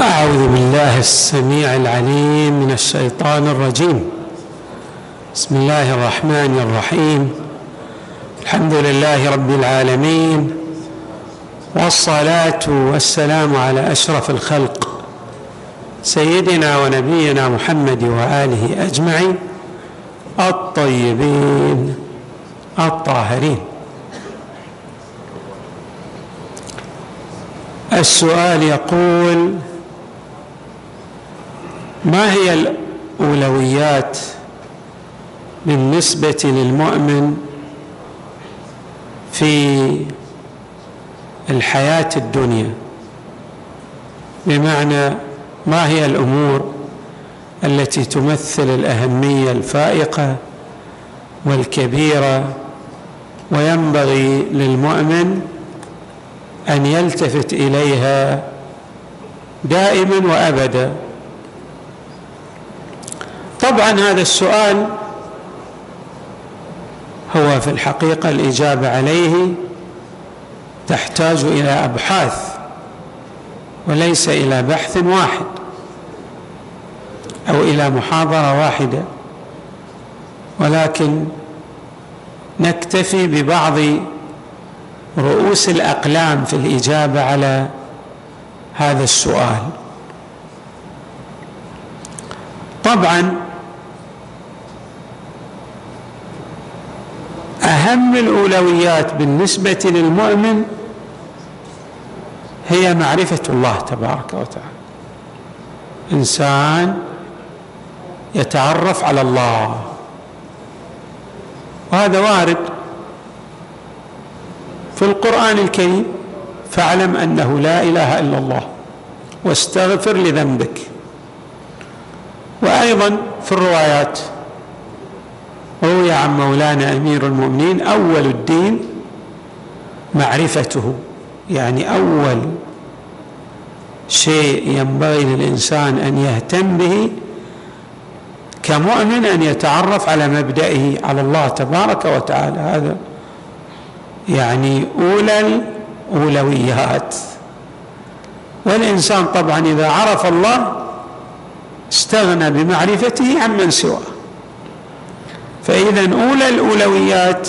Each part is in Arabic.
أعوذ بالله السميع العليم من الشيطان الرجيم. بسم الله الرحمن الرحيم. الحمد لله رب العالمين والصلاة والسلام على أشرف الخلق سيدنا ونبينا محمد وآله أجمعين الطيبين الطاهرين. السؤال يقول ما هي الأولويات بالنسبة للمؤمن في الحياة الدنيا؟ بمعنى ما هي الأمور التي تمثل الأهمية الفائقة والكبيرة وينبغي للمؤمن أن يلتفت إليها دائما وأبدا؟ طبعا هذا السؤال هو في الحقيقة الإجابة عليه تحتاج إلى أبحاث وليس إلى بحث واحد أو إلى محاضرة واحدة ولكن نكتفي ببعض رؤوس الأقلام في الإجابة على هذا السؤال. طبعا أهم الأولويات بالنسبة للمؤمن هي معرفة الله تبارك وتعالى. إنسان يتعرف على الله. وهذا وارد في القرآن الكريم. فاعلم أنه لا إله إلا الله واستغفر لذنبك. وأيضا في الروايات روي عن مولانا أمير المؤمنين أول الدين معرفته. يعني أول شيء ينبغي للإنسان أن يهتم به كمؤمن أن يتعرف على مبدئه على الله تبارك وتعالى. هذا يعني أولى الأولويات. والإنسان طبعا إذا عرف الله استغنى بمعرفته عمن سواه. فإذا أولى الأولويات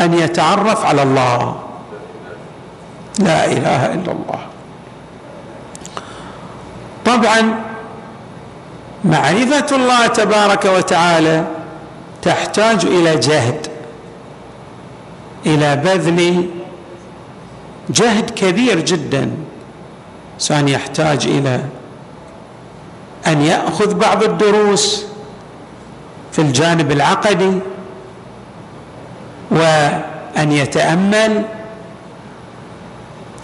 أن يتعرف على الله. لا إله إلا الله. طبعا معرفة الله تبارك وتعالى تحتاج إلى جهد إلى بذل جهد كبير جدا. إنسان يحتاج إلى أن يأخذ بعض الدروس في الجانب العقدي وأن يتأمل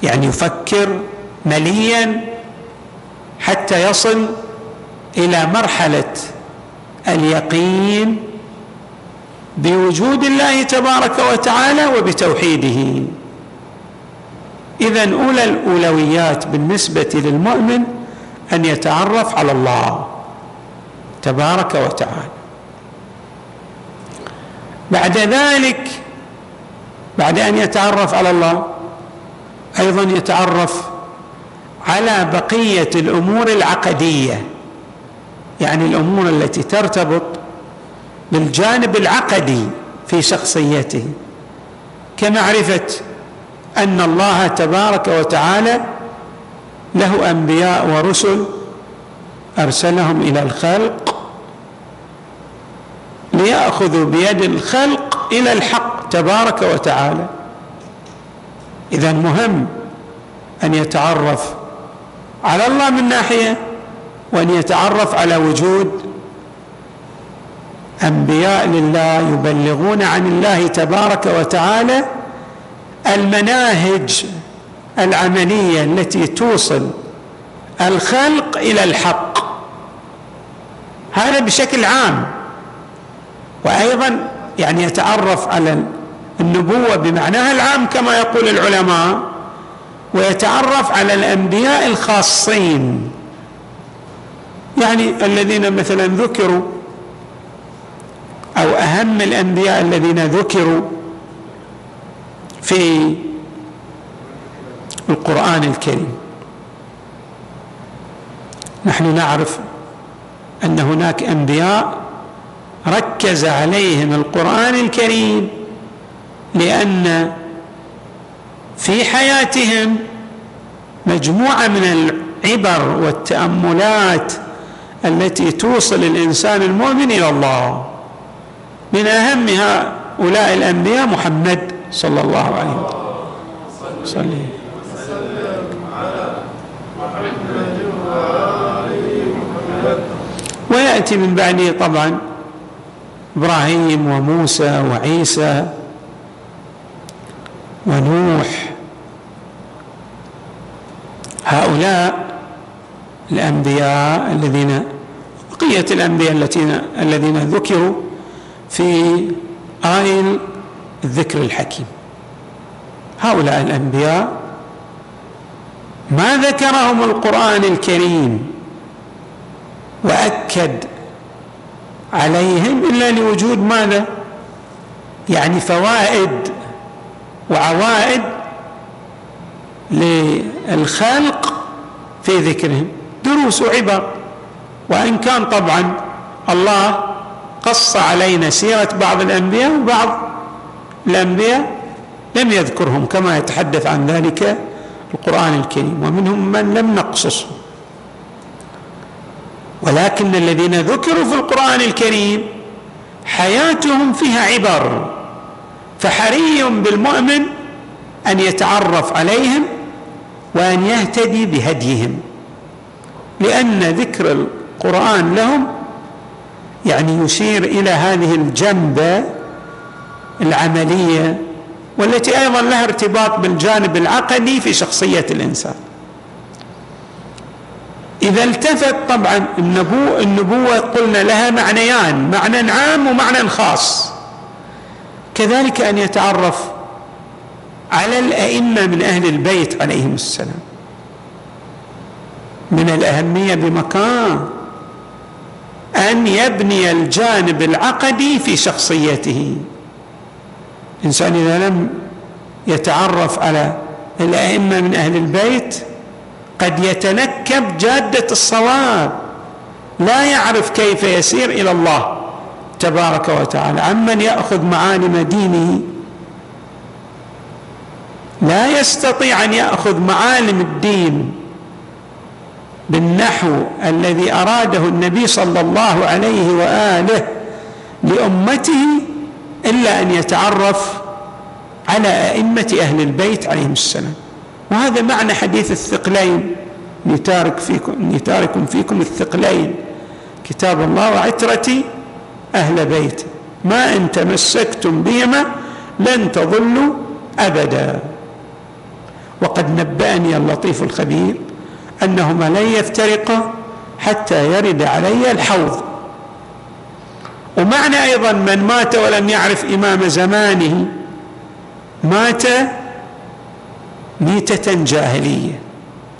يعني يفكر مليا حتى يصل إلى مرحلة اليقين بوجود الله تبارك وتعالى وبتوحيده. إذا أولى الأولويات بالنسبة للمؤمن أن يتعرف على الله تبارك وتعالى. بعد ذلك بعد أن يتعرف على الله أيضا يتعرف على بقية الأمور العقدية يعني الأمور التي ترتبط بالجانب العقدي في شخصيته. كمعرفة أن الله تبارك وتعالى له أنبياء ورسل أرسلهم إلى الخلق ليأخذوا بيد الخلق إلى الحق تبارك وتعالى. إذا مهم أن يتعرف على الله من ناحية وأن يتعرف على وجود أنبياء لله يبلغون عن الله تبارك وتعالى المناهج العملية التي توصل الخلق إلى الحق. هذا بشكل عام. وأيضا يعني يتعرف على النبوة بمعناها العام كما يقول العلماء ويتعرف على الأنبياء الخاصين. يعني الذين مثلا ذكروا أو أهم الأنبياء الذين ذكروا في القرآن الكريم. نحن نعرف أن هناك أنبياء ركز عليهم القرآن الكريم لأن في حياتهم مجموعة من العبر والتأملات التي توصل الإنسان المؤمن إلى الله. من اهم هؤلاء الأنبياء محمد صلى الله عليه وسلم. ويأتي من بعده طبعا إبراهيم وموسى وعيسى ونوح. هؤلاء الأنبياء الذين بقية الأنبياء الذين الذين ذكروا في آيل الذكر الحكيم. هؤلاء الأنبياء ما ذكرهم القرآن الكريم وأكد عليهم إلا لوجود ماذا؟ يعني فوائد وعوائد للخلق في ذكرهم. دروس وعبر وإن كان طبعا الله قص علينا سيرة بعض الأنبياء وبعض الأنبياء لم يذكرهم كما يتحدث عن ذلك القرآن الكريم. ومنهم من لم نقصصه. ولكن الذين ذكروا في القرآن الكريم حياتهم فيها عبر فحري بالمؤمن أن يتعرف عليهم وأن يهتدي بهديهم لأن ذكر القرآن لهم يعني يشير إلى هذه الجنبة العملية والتي أيضا لها ارتباط بالجانب العقدي في شخصية الإنسان. إذا التفت طبعا النبوة, النبوة قلنا لها معنيان معنى عام ومعنى خاص. كذلك أن يتعرف على الأئمة من أهل البيت عليهم السلام. من الأهمية بمكان أن يبني الجانب العقدي في شخصيته. الانسان إذا لم يتعرف على الأئمة من أهل البيت قد يتنكب جادة الصواب. لا يعرف كيف يسير إلى الله تبارك وتعالى. عمن يأخذ معالم دينه لا يستطيع أن يأخذ معالم الدين بالنحو الذي أراده النبي صلى الله عليه وآله لأمته إلا أن يتعرف على أئمة أهل البيت عليهم السلام. وهذا معنى حديث الثقلين. نتارك فيكم نتاركم فيكم الثقلين. كتاب الله وعترتي أهل بيته ما إن تمسكتم بهما لن تضلوا أبدا. وقد نبأني اللطيف الخبير أنهما لن يفترقا حتى يرد علي الحوض. ومعنى أيضا من مات ولم يعرف إمام زمانه مات ميتة جاهلية.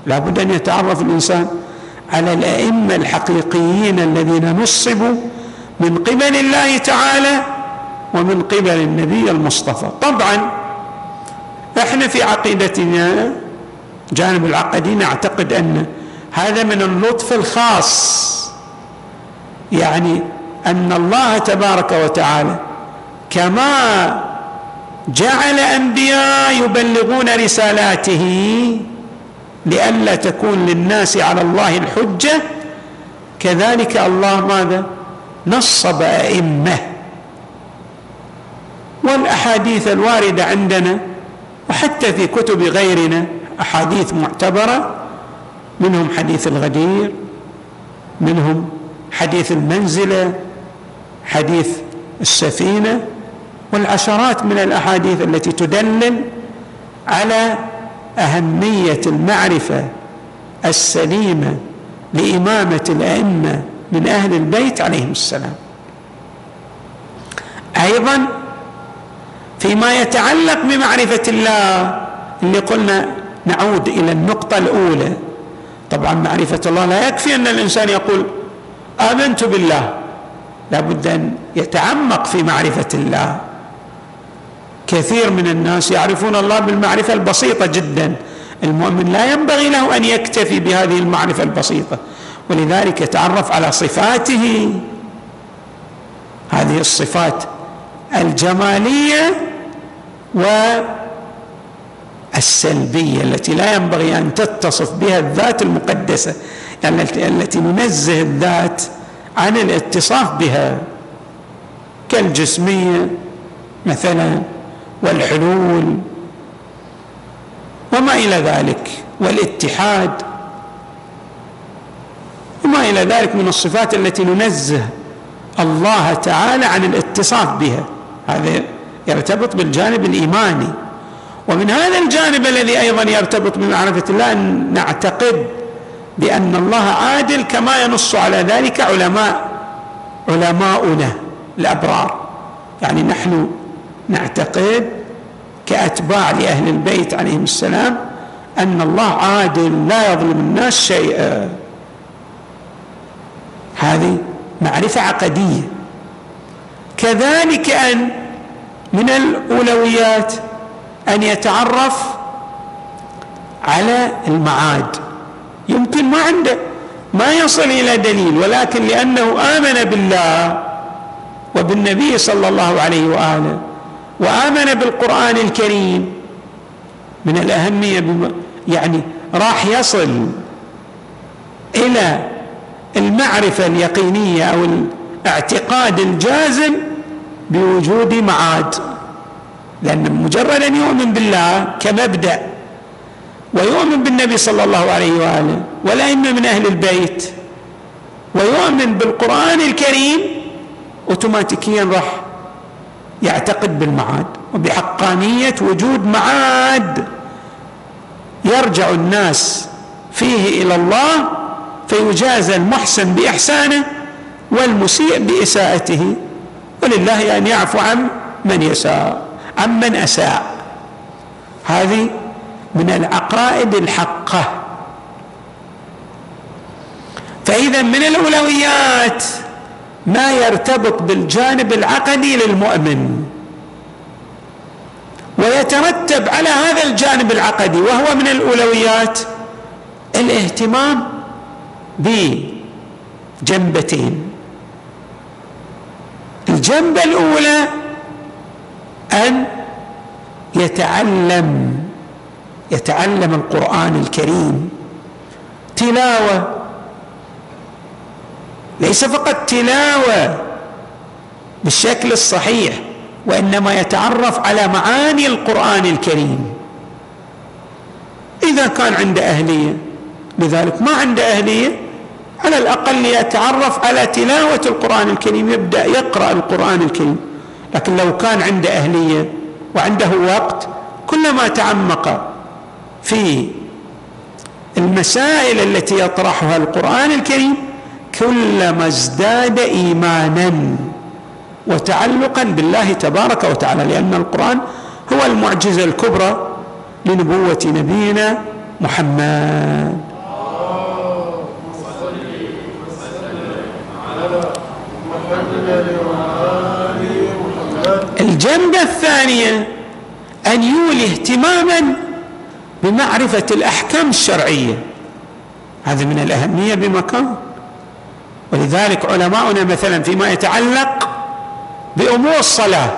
لابد أن يتعرف الإنسان على الأئمة الحقيقيين الذين نصبوا من قبل الله تعالى ومن قبل النبي المصطفى. طبعا إحنا في عقيدتنا جانب العقدي نعتقد أن هذا من اللطف الخاص. يعني أن الله تبارك وتعالى كما جعل أنبياء يبلغون رسالاته لئلا تكون للناس على الله الحجة. كذلك الله ماذا؟ نصب أئمة. والأحاديث الواردة عندنا وحتى في كتب غيرنا أحاديث معتبرة منهم حديث الغدير منهم حديث المنزلة حديث السفينة والعشرات من الأحاديث التي تدلل على أهمية المعرفة السليمة لإمامة الأئمة من أهل البيت عليهم السلام. أيضا فيما يتعلق بمعرفة الله اللي قلنا نعود إلى النقطة الأولى. طبعا معرفة الله لا يكفي أن الإنسان يقول آمنت بالله لابد أن يتعمق في معرفة الله. كثير من الناس يعرفون الله بالمعرفة البسيطة جدا. المؤمن لا ينبغي له أن يكتفي بهذه المعرفة البسيطة. ولذلك يتعرف على صفاته. هذه الصفات الجمالية والسلبية التي لا ينبغي أن تتصف بها الذات المقدسة يعني التي ننزه الذات عن الاتصاف بها كالجسمية مثلا. والحلول وما إلى ذلك والاتحاد وما إلى ذلك من الصفات التي ننزه الله تعالى عن الاتصاف بها. هذا يرتبط بالجانب الإيماني. ومن هذا الجانب الذي أيضا يرتبط بمعرفه الله أن نعتقد بأن الله عادل كما ينص على ذلك علماء علماؤنا الأبرار. يعني نحن نعتقد كأتباع لأهل البيت عليهم السلام أن الله عادل لا يظلم الناس شيئا. هذه معرفة عقدية. كذلك أن من الأولويات أن يتعرف على المعاد. يمكن ما عنده ما يصل إلى دليل ولكن لأنه آمن بالله وبالنبي صلى الله عليه وآله. وآمن بالقرآن الكريم. من الأهمية بما يعني راح يصل إلى المعرفة اليقينية أو الاعتقاد الجازم بوجود معاد. لأن مجرد أن يؤمن بالله كمبدأ ويؤمن بالنبي صلى الله عليه وآله والأئمة من أهل البيت ويؤمن بالقرآن الكريم اوتوماتيكيا راح يعتقد بالمعاد وبحقانية وجود معاد يرجع الناس فيه إلى الله فيجازى المحسن بإحسانه والمسيء بإساءته. ولله أن يعفو عن من يساء عمن أساء. هذه من العقائد الحقة. فإذا من الأولويات ما يرتبط بالجانب العقدي للمؤمن ويترتب على هذا الجانب العقدي وهو من الأولويات الاهتمام بجنبتين. الجنبة الأولى أن يتعلم يتعلم القرآن الكريم تلاوة ليس فقط تلاوة بالشكل الصحيح وإنما يتعرف على معاني القرآن الكريم. إذا كان عنده أهلية لذلك ما عنده أهلية على الأقل يتعرف على تلاوة القرآن الكريم يبدأ يقرأ القرآن الكريم. لكن لو كان عنده أهلية وعنده وقت كلما تعمق في المسائل التي يطرحها القرآن الكريم كلما ازداد إيمانا وتعلقا بالله تبارك وتعالى لأن القرآن هو المعجزة الكبرى لنبوة نبينا محمد. الجنبه الثانية أن يولي اهتماما بمعرفة الأحكام الشرعية. هذا من الأهمية بمكان ولذلك علماؤنا مثلا فيما يتعلق بأمور الصلاة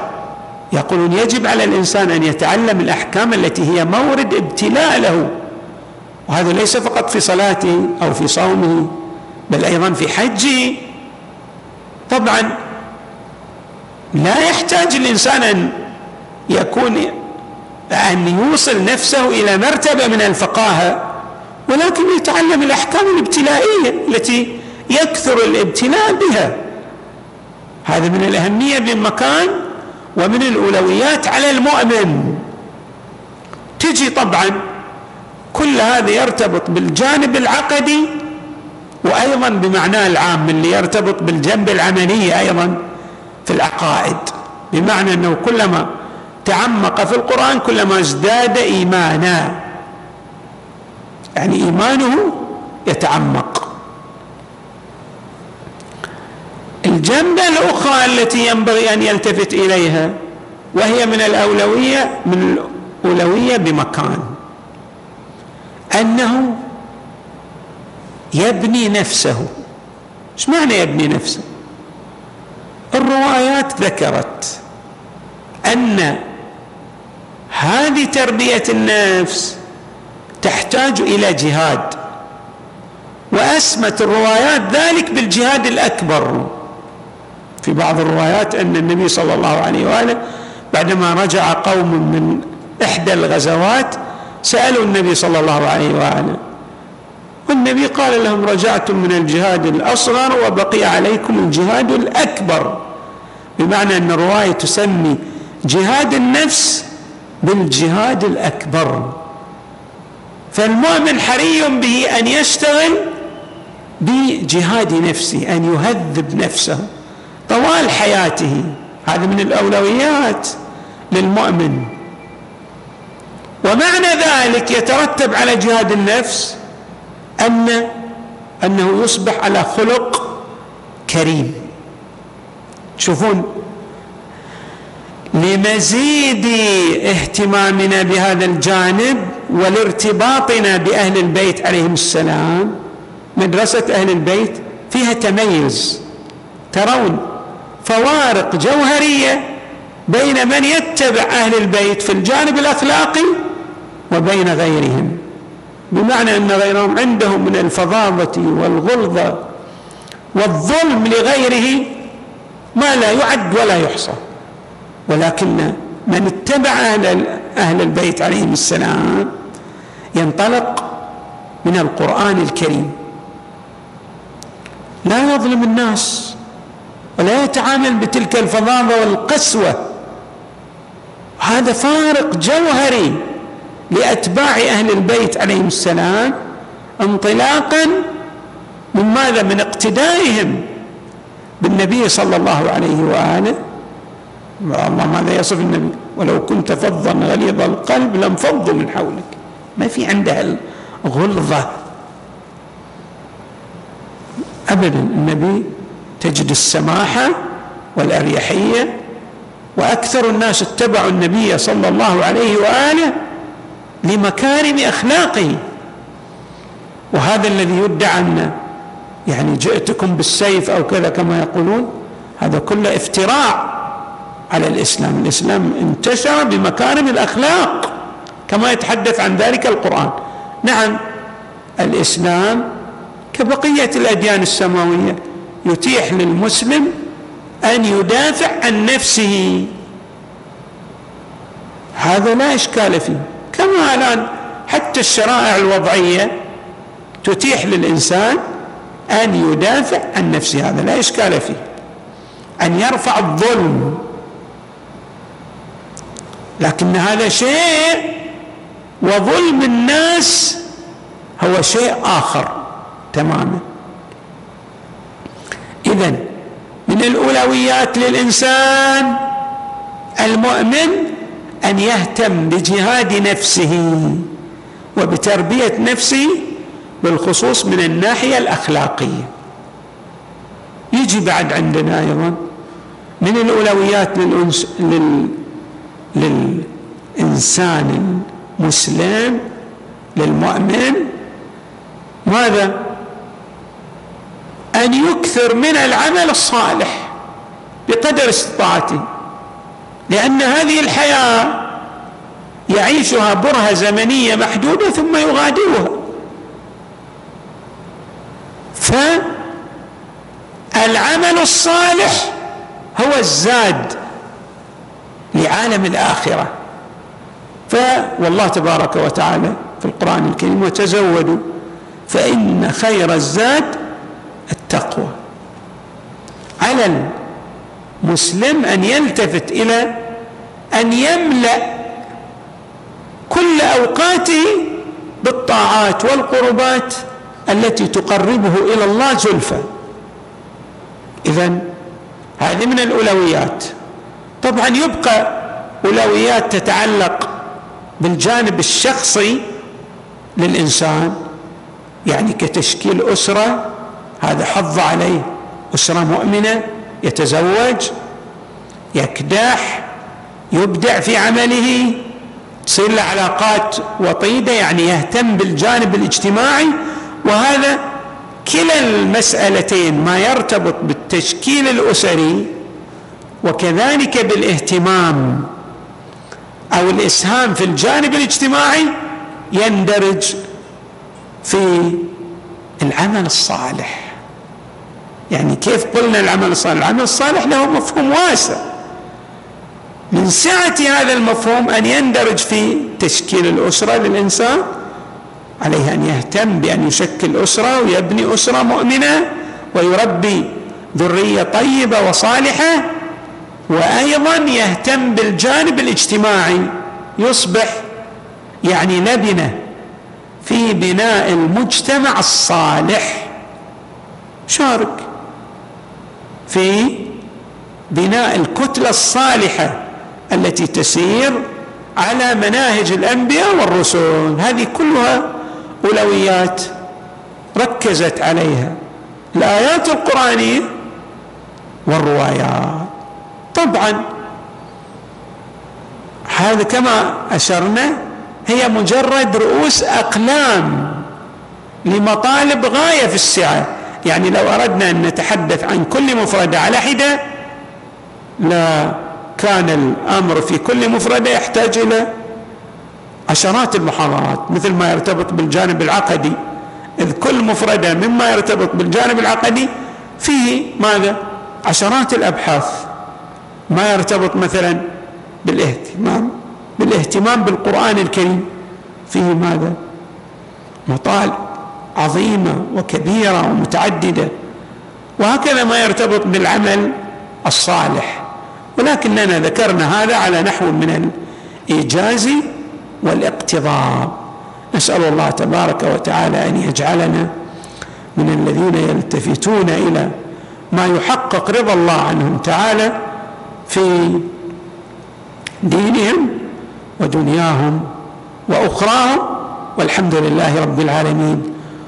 يقولون يجب على الإنسان أن يتعلم الأحكام التي هي مورد ابتلاء له. وهذا ليس فقط في صلاته أو في صومه بل أيضا في حجه. طبعا لا يحتاج الإنسان أن يكون أن يوصل نفسه إلى مرتبة من الفقاهة ولكن يتعلم الأحكام الابتلائية التي يكثر الابتلاء بها. هذا من الأهمية بمكان ومن الأولويات على المؤمن. تجي طبعا كل هذا يرتبط بالجانب العقدي وأيضا بمعناه العام اللي يرتبط بالجنب العملي أيضا في العقائد. بمعنى أنه كلما تعمق في القرآن كلما ازداد ايمانا. يعني إيمانه يتعمق. الجنبه الأخرى التي ينبغي أن يلتفت إليها وهي من الأولوية من الأولوية بمكان. أنه يبني نفسه. إيش معنى يبني نفسه؟ الروايات ذكرت أن هذه تربية النفس تحتاج إلى جهاد وأسمت الروايات ذلك بالجهاد الأكبر. في بعض الروايات أن النبي صلى الله عليه وآله بعدما رجع قوم من إحدى الغزوات سألوا النبي صلى الله عليه وآله. والنبي قال لهم رجعتم من الجهاد الأصغر وبقي عليكم الجهاد الأكبر. بمعنى أن الرواية تسمي جهاد النفس بالجهاد الأكبر. فالمؤمن حري به أن يشتغل بجهاد نفسه أن يهذب نفسه. طوال حياته. هذا من الأولويات للمؤمن. ومعنى ذلك يترتب على جهاد النفس أن أنه يصبح على خلق كريم. تشوفون لمزيد اهتمامنا بهذا الجانب ولارتباطنا بأهل البيت عليهم السلام مدرسة أهل البيت فيها تميز. ترون فوارق جوهرية بين من يتبع أهل البيت في الجانب الأخلاقي وبين غيرهم. بمعنى أن غيرهم عندهم من الفظاظة والغلظة والظلم لغيره ما لا يعد ولا يحصى. ولكن من اتبع أهل, أهل البيت عليهم السلام ينطلق من القرآن الكريم. لا يظلم الناس. ولا يتعامل بتلك الفظاظة والقسوة. هذا فارق جوهري لأتباع أهل البيت عليهم السلام انطلاقا من ماذا؟ من اقتدائهم بالنبي صلى الله عليه وآله. الله ماذا يصف النبي؟ ولو كنت فظا غليظ القلب لانفضوا من حولك. ما في عنده الغلظة. أبدا النبي تجد السماحة والأريحية وأكثر الناس اتبعوا النبي صلى الله عليه وآله لمكارم أخلاقه. وهذا الذي يدعى أن يعني جئتكم بالسيف أو كذا كما يقولون هذا كله افتراع على الإسلام. الإسلام انتشر بمكارم الأخلاق كما يتحدث عن ذلك القرآن. نعم الإسلام كبقية الأديان السماوية. يتيح للمسلم أن يدافع عن نفسه. هذا لا إشكال فيه. كما الآن حتى الشرائع الوضعية تتيح للإنسان أن يدافع عن نفسه. هذا لا إشكال فيه. أن يرفع الظلم. لكن هذا شيء وظلم الناس هو شيء آخر تماما. اذا من الأولويات للإنسان المؤمن أن يهتم بجهاد نفسه وبتربية نفسه بالخصوص من الناحية الأخلاقية. يجي بعد عندنا أيضا من الأولويات للأنس لل للإنسان المسلم للمؤمن ماذا؟ أن يكثر من العمل الصالح بقدر استطاعته لأن هذه الحياة يعيشها برهة زمنية محدودة ثم يغادرها. فالعمل الصالح هو الزاد لعالم الآخرة. فوالله تبارك وتعالى في القرآن الكريم وتزودوا فإن خير الزاد التقوى. على المسلم أن يلتفت إلى أن يملأ كل أوقاته بالطاعات والقربات التي تقربه إلى الله زلفى. إذا هذه من الأولويات. طبعا يبقى أولويات تتعلق بالجانب الشخصي للإنسان يعني كتشكيل أسرة هذا حظ عليه أسرة مؤمنة يتزوج يكدح يبدع في عمله تصير له علاقات وطيدة يعني يهتم بالجانب الاجتماعي. وهذا كلا المسألتين ما يرتبط بالتشكيل الأسري وكذلك بالاهتمام أو الإسهام في الجانب الاجتماعي يندرج في العمل الصالح. يعني كيف قلنا العمل الصالح؟ العمل الصالح له مفهوم واسع. من سعة هذا المفهوم أن يندرج في تشكيل الأسرة للإنسان عليه أن يهتم بأن يشكل أسرة ويبني أسرة مؤمنة ويربي ذرية طيبة وصالحة وأيضا يهتم بالجانب الاجتماعي. يصبح يعني لبنة في بناء المجتمع الصالح. شارك. في بناء الكتلة الصالحة التي تسير على مناهج الأنبياء والرسل. هذه كلها أولويات ركزت عليها. الآيات القرآنية والروايات. طبعا هذا كما أشرنا هي مجرد رؤوس أقلام لمطالب غاية في السعة. يعني لو أردنا أن نتحدث عن كل مفردة على حدة لا كان الأمر في كل مفردة يحتاج إلى عشرات المحاضرات مثل ما يرتبط بالجانب العقدي. إذ كل مفردة مما يرتبط بالجانب العقدي فيه ماذا؟ عشرات الأبحاث. ما يرتبط مثلا بالاهتمام بالاهتمام بالقرآن الكريم فيه ماذا؟ مطالب عظيمة وكبيرة ومتعددة. وهكذا ما يرتبط بالعمل الصالح. ولكننا ذكرنا هذا على نحو من الإيجاز والاقتضاب. نسأل الله تبارك وتعالى أن يجعلنا من الذين يلتفتون إلى ما يحقق رضا الله عنهم تعالى في دينهم ودنياهم وأخراهم. والحمد لله رب العالمين.